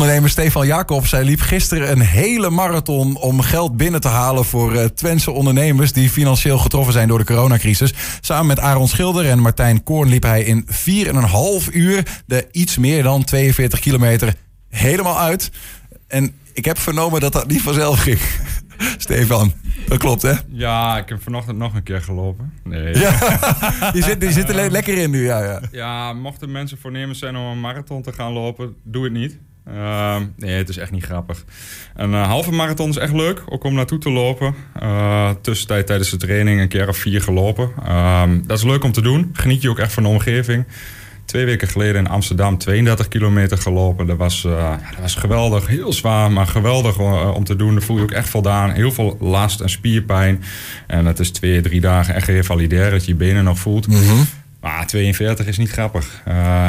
Ondernemer Stefan Jacobs, hij liep gisteren een hele marathon om geld binnen te halen voor uh, Twentse ondernemers die financieel getroffen zijn door de coronacrisis. Samen met Aaron Schilder en Martijn Koorn liep hij in 4,5 uur de iets meer dan 42 kilometer helemaal uit. En ik heb vernomen dat dat niet vanzelf ging. Stefan, dat klopt hè? Ja, ik heb vanochtend nog een keer gelopen. Nee. Ja, die zit, die zit er lekker in nu, ja, ja. Ja, mochten mensen voornemens zijn om een marathon te gaan lopen, doe het niet. Uh, nee, het is echt niet grappig. Een uh, halve marathon is echt leuk, ook om naartoe te lopen. Uh, tussentijd tijdens de training een keer of vier gelopen. Ehm, dat is leuk om te doen. Geniet je ook echt van de omgeving twee weken geleden in Amsterdam 32 kilometer gelopen. Dat was, ja, dat was geweldig. Heel zwaar, maar geweldig om te doen. Daar voel je ook echt voldaan. Heel veel last en spierpijn. En het is twee, drie dagen echt revalidair dat je je benen nog voelt. -hmm. Maar 42 is niet grappig. Uh,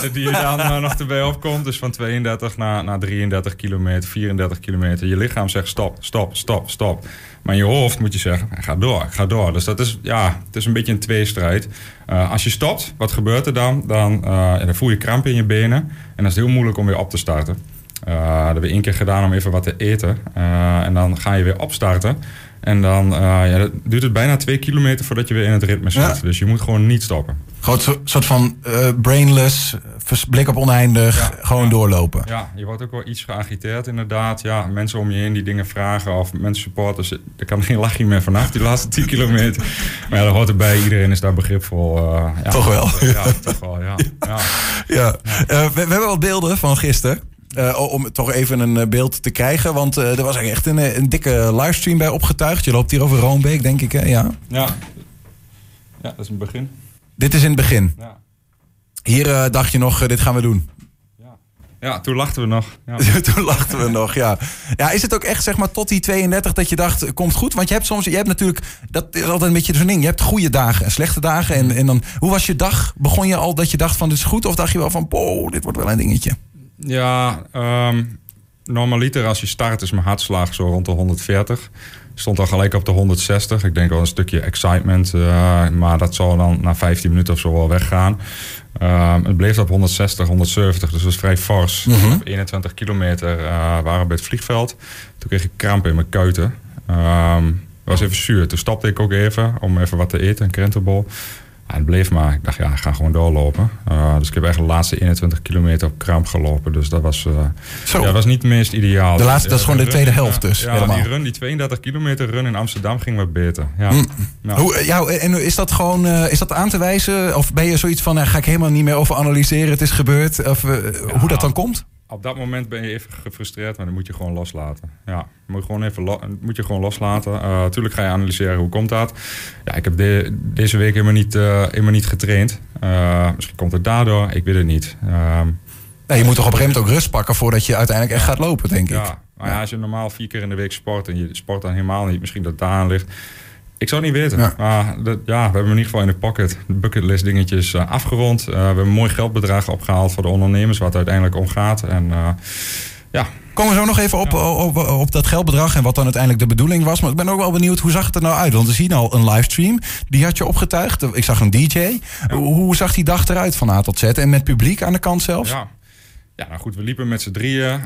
de die je dan nog erbij opkomt, dus van 32 naar, naar 33 kilometer, 34 kilometer. Je lichaam zegt stop, stop, stop, stop. Maar in je hoofd moet je zeggen, ga door, ga door. Dus dat is, ja, het is een beetje een tweestrijd. Uh, als je stopt, wat gebeurt er dan? Dan, dan voel je kramp in je benen. En dan is heel moeilijk om weer op te starten. Uh, dat hebben we één keer gedaan om even wat te eten. en dan ga je weer opstarten. En dan ja, dat duurt het bijna twee kilometer voordat je weer in het ritme zit. Ja. Dus je moet gewoon niet stoppen. Gewoon een soort van brainless, blik op oneindig, ja, gewoon ja. doorlopen. Ja, je wordt ook wel iets geagiteerd inderdaad. Ja, mensen om je heen die dingen vragen of mensen supporters. Er kan geen lachje meer vanaf die laatste 10 kilometer. Maar ja, dat hoort erbij. Iedereen is daar begripvol. Ja, toch wel. Ja, toch wel, ja. ja. ja. We, we, hebben wat beelden van gisteren. Uh, om toch even een beeld te krijgen. Want uh, er was echt een, een, dikke livestream bij opgetuigd. Je loopt hier over Roombeek, denk ik, hè? Ja. Ja, ja dat is een begin. Dit is in het begin. Ja. Hier uh, dacht je nog, dit gaan we doen. Ja, ja toen lachten we nog. Ja. toen lachten we nog, ja. Ja, is het ook echt zeg maar tot die 32 dat je dacht, komt goed? Want je hebt soms, je hebt natuurlijk, dat is altijd een beetje zo'n ding. Je hebt goede dagen en slechte dagen. En, en dan, hoe was je dag? Begon je al dat je dacht van dit is goed? Of dacht je wel van, wow, dit wordt wel een dingetje? Ja, um, normaliter als je start is mijn hartslag zo rond de 140 stond al gelijk op de 160. Ik denk wel een stukje excitement. Uh, maar dat zal dan na 15 minuten of zo wel weggaan. Uh, het bleef op 160, 170. Dus dat was vrij fors. Mm -hmm. Op 21 kilometer uh, waren we bij het vliegveld. Toen kreeg ik kramp in mijn kuiten. Um, was even zuur. Toen stapte ik ook even om even wat te eten, een krentenbol. Ja, het bleef maar. Ik dacht, ja, ik ga gewoon doorlopen. Uh, dus ik heb echt de laatste 21 kilometer op kramp gelopen. Dus dat was, uh, ja, was niet het meest ideaal. De laatste, dat is gewoon de tweede helft dus. Ja, helemaal. die run, die 32 kilometer run in Amsterdam ging wat beter. Ja. Mm. Nou. Hoe, ja, en is dat gewoon uh, is dat aan te wijzen? Of ben je zoiets van, ga ik helemaal niet meer over analyseren, het is gebeurd? Of hoe dat dan komt? Op dat moment ben je even gefrustreerd, maar dan moet je gewoon loslaten. Ja, moet je gewoon even moet je gewoon loslaten. Uh, tuurlijk ga je analyseren hoe komt dat. Ja, ik heb de, deze week helemaal niet, uh, helemaal niet getraind. Uh, misschien komt het daardoor, ik weet het niet. Nee, je moet toch op een gegeven moment ook rust pakken voordat je uiteindelijk echt gaat lopen, denk ik. Ja, maar ja, als je normaal vier keer in de week sport en je sport dan helemaal niet, misschien dat daar aan ligt. Ik zou het niet weten. Ja. Maar dat, ja, we hebben in ieder geval in de pocket de bucketlist dingetjes uh, afgerond. Uh, we hebben een mooi geldbedrag opgehaald voor de ondernemers, wat uiteindelijk om gaat. En uh, ja. Komen we zo nog even op, ja. op, op, op, dat geldbedrag en wat dan uiteindelijk de bedoeling was. Maar ik ben ook wel benieuwd, hoe zag het er nou uit? Want we zien al een livestream, die had je opgetuigd. Ik zag een DJ. Ja. Hoe zag die dag eruit van A tot Z? En met publiek aan de kant zelfs? Ja, ja nou goed, we liepen met z'n drieën.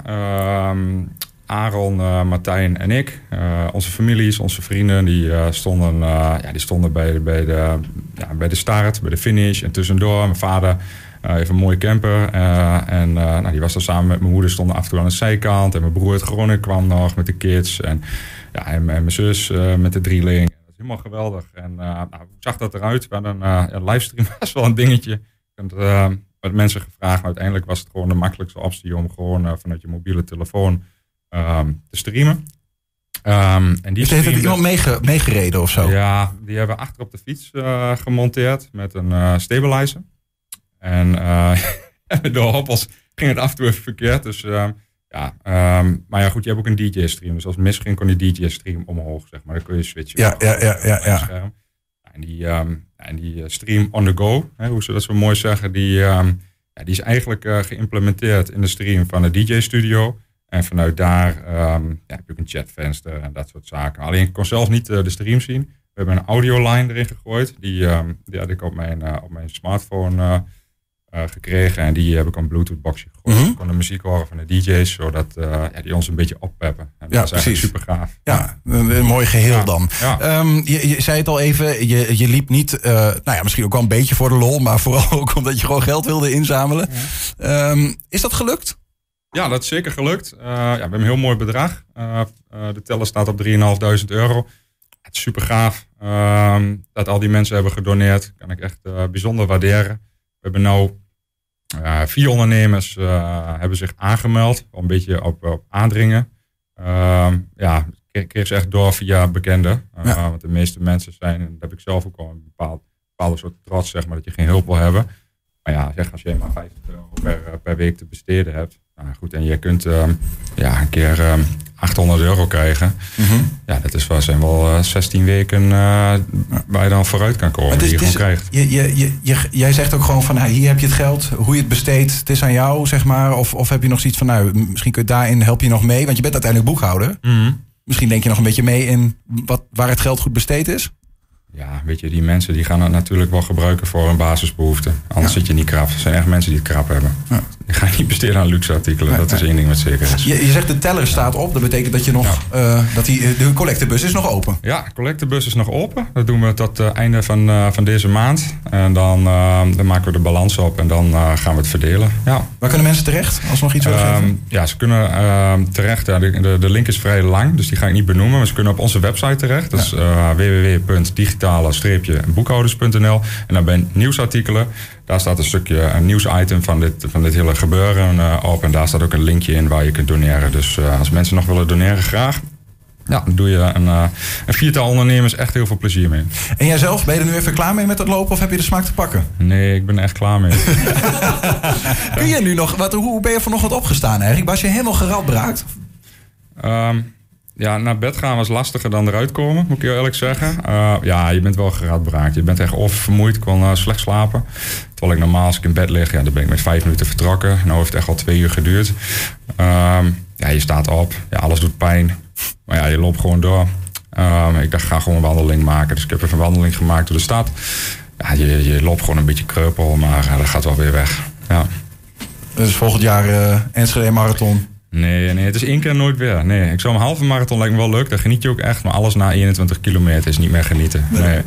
Aaron, uh, Martijn en ik. Uh, onze families, onze vrienden, die, uh, stonden, ja, die stonden bij, bij, de, ja, bij de start, bij de finish. En tussendoor, mijn vader heeft een mooie camper. en nou, die was er samen met mijn moeder, stonden af en toe aan de zijkant. En mijn broer, het Groningen, kwam nog met de kids. En, ja, en, mijn zus met de drieling. Dat is helemaal geweldig. En nou, hoe zag dat eruit? We een livestream, was wel een dingetje. En, met mensen gevraagd, maar uiteindelijk was het gewoon de makkelijkste optie om gewoon vanuit je mobiele telefoon um, te streamen. Um, en die dus heeft iemand meege, meegereden of zo? Ja, die hebben achter op de fiets uh, gemonteerd met een uh, stabilizer. En uh, door hoppels ging het af en toe even verkeerd. Dus um, ja, maar ja goed, je hebt ook een DJ-stream. Dus als misging kon die DJ-stream omhoog, zeg maar. Dan kun je switchen. Ja, ja, ja, ja. ja. En die, en die stream on the go, hè, hoe ze dat zo mooi zeggen, die, ja, die is eigenlijk geïmplementeerd in de stream van de DJ-studio. En vanuit daar um, ja, heb je ook een chatvenster en dat soort zaken. Alleen ik kon zelf niet uh, de stream zien. We hebben een audioline erin gegooid. Die, um, die had ik op mijn, uh, op mijn smartphone gekregen. En die heb ik een Bluetooth boxje gegooid. Mhm. Ik kon de muziek horen van de DJ's, zodat ja, die ons een beetje oppeppen. En Ja, dat is eigenlijk precies. super gaaf. Ja, een, een mooi geheel Ja. dan. Ja. Ehm, je, je zei het al even, je, je liep niet, eh, nou ja, misschien ook wel een beetje voor de lol, maar vooral ook omdat je gewoon geld wilde inzamelen. Ehm, is dat gelukt? Ja, dat is zeker gelukt. Eh, ja, we hebben een heel mooi bedrag. Eh, eh, de teller staat op 3.500 euro. Het is super gaaf ehm, dat al die mensen hebben gedoneerd. Kan ik echt bijzonder waarderen. We hebben eh, vier ondernemers hebben zich aangemeld. Een beetje op, op aandringen. Ehm, ja, ik kreeg ze echt door via bekenden. Ja. Want de meeste mensen zijn, en dat heb ik zelf ook al een bepaald, bepaalde soort trots, zeg maar, dat je geen hulp wil hebben. Maar ja, zeg als je maar 50 euro per, per week te besteden hebt. Nou goed, en je kunt ehm, ja, een keer ehm, 800 euro krijgen. Ja, dat is wel, zijn wel eh, 16 weken eh, waar je dan vooruit kan komen. Het die je het gewoon krijgt. Je, je, je, jij zegt ook gewoon van, nou, hier heb je het geld, hoe je het besteedt, het is aan jou, zeg maar. Of, of heb je nog zoiets van, nou, misschien kun je daarin, help je nog mee, want je bent uiteindelijk boekhouder. Misschien denk je nog een beetje mee in wat, waar het geld goed besteed is. Ja, weet je, die mensen die gaan het natuurlijk wel gebruiken voor hun basisbehoeften. Anders Ja. zit je niet krap. Er zijn echt mensen die het krap hebben. Ja. Gaan niet besteden aan luxe artikelen. Nee, dat is één ding wat zeker is. Je, je zegt de teller staat op, dat betekent dat je nog, eh, dat die, de collectebus is nog open. Ja, collectebus is nog open. Dat doen we tot het einde van, eh, van deze maand. En dan, eh, dan maken we de balans op en dan eh, gaan we het verdelen. Ja. Waar kunnen mensen terecht als ze nog iets willen Ehm, geven? ja, ze kunnen ehm, terecht. ja, de, de, de link is vrij lang, dus die ga ik niet benoemen. Maar ze kunnen op onze website terecht. Dat is eh, www.digitale-boekhouders.nl. En dan bij nieuwsartikelen, daar staat een stukje, een nieuwsitem van dit, van dit hele gebeuren eh, op. En daar staat ook een linkje in waar je kunt doneren. Dus eh, als mensen nog willen doneren, graag. Ja, dan doe je een, eh, een viertal ondernemers echt heel veel plezier mee. En jijzelf, ben je er nu even klaar mee met het lopen of heb je de smaak te pakken? Nee, ik ben er echt klaar mee. Kun je nu nog, wat, hoe ben je vanochtend opgestaan eigenlijk? Was je helemaal geradbraakt? Ehm, ja, naar bed gaan was lastiger dan eruit komen, moet ik heel eerlijk zeggen. Eh, ja, je bent wel geradbraakt. Je bent echt oververmoeid, ik kon eh, slecht slapen. Terwijl ik normaal als ik in bed lig, ja, dan ben ik met vijf minuten vertrokken. Nou heeft het echt al twee uur geduurd. Ehm, ja, je staat op, ja, alles doet pijn. Maar ja, je loopt gewoon door. Ehm, ik dacht, ga gewoon een wandeling maken. Dus ik heb even een wandeling gemaakt door de stad. Ja, je, je loopt gewoon een beetje kreupel, maar eh, dat gaat wel weer weg. Ja. Dus volgend jaar Enschede Marathon. Nee, nee, het is één keer nooit weer. Nee, ik zou een halve marathon lijkt me wel leuk. Daar geniet je ook echt. Maar alles na 21 kilometer is niet meer genieten. Nee.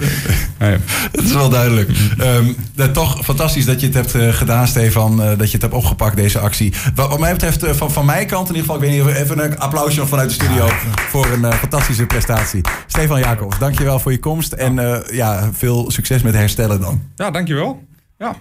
nee. Dat is wel duidelijk. Ehm, dat toch fantastisch dat je het hebt eh, gedaan, Stefan. eh, dat je het hebt opgepakt, deze actie. Wat, wat mij betreft, eh, van, van mijn kant in ieder geval, ik weet niet, even een applausje nog vanuit de studio voor een fantastische prestatie. Stefan Jacobs, dankjewel voor je komst. En ja, veel succes met herstellen dan. Ja, dankjewel. Ja.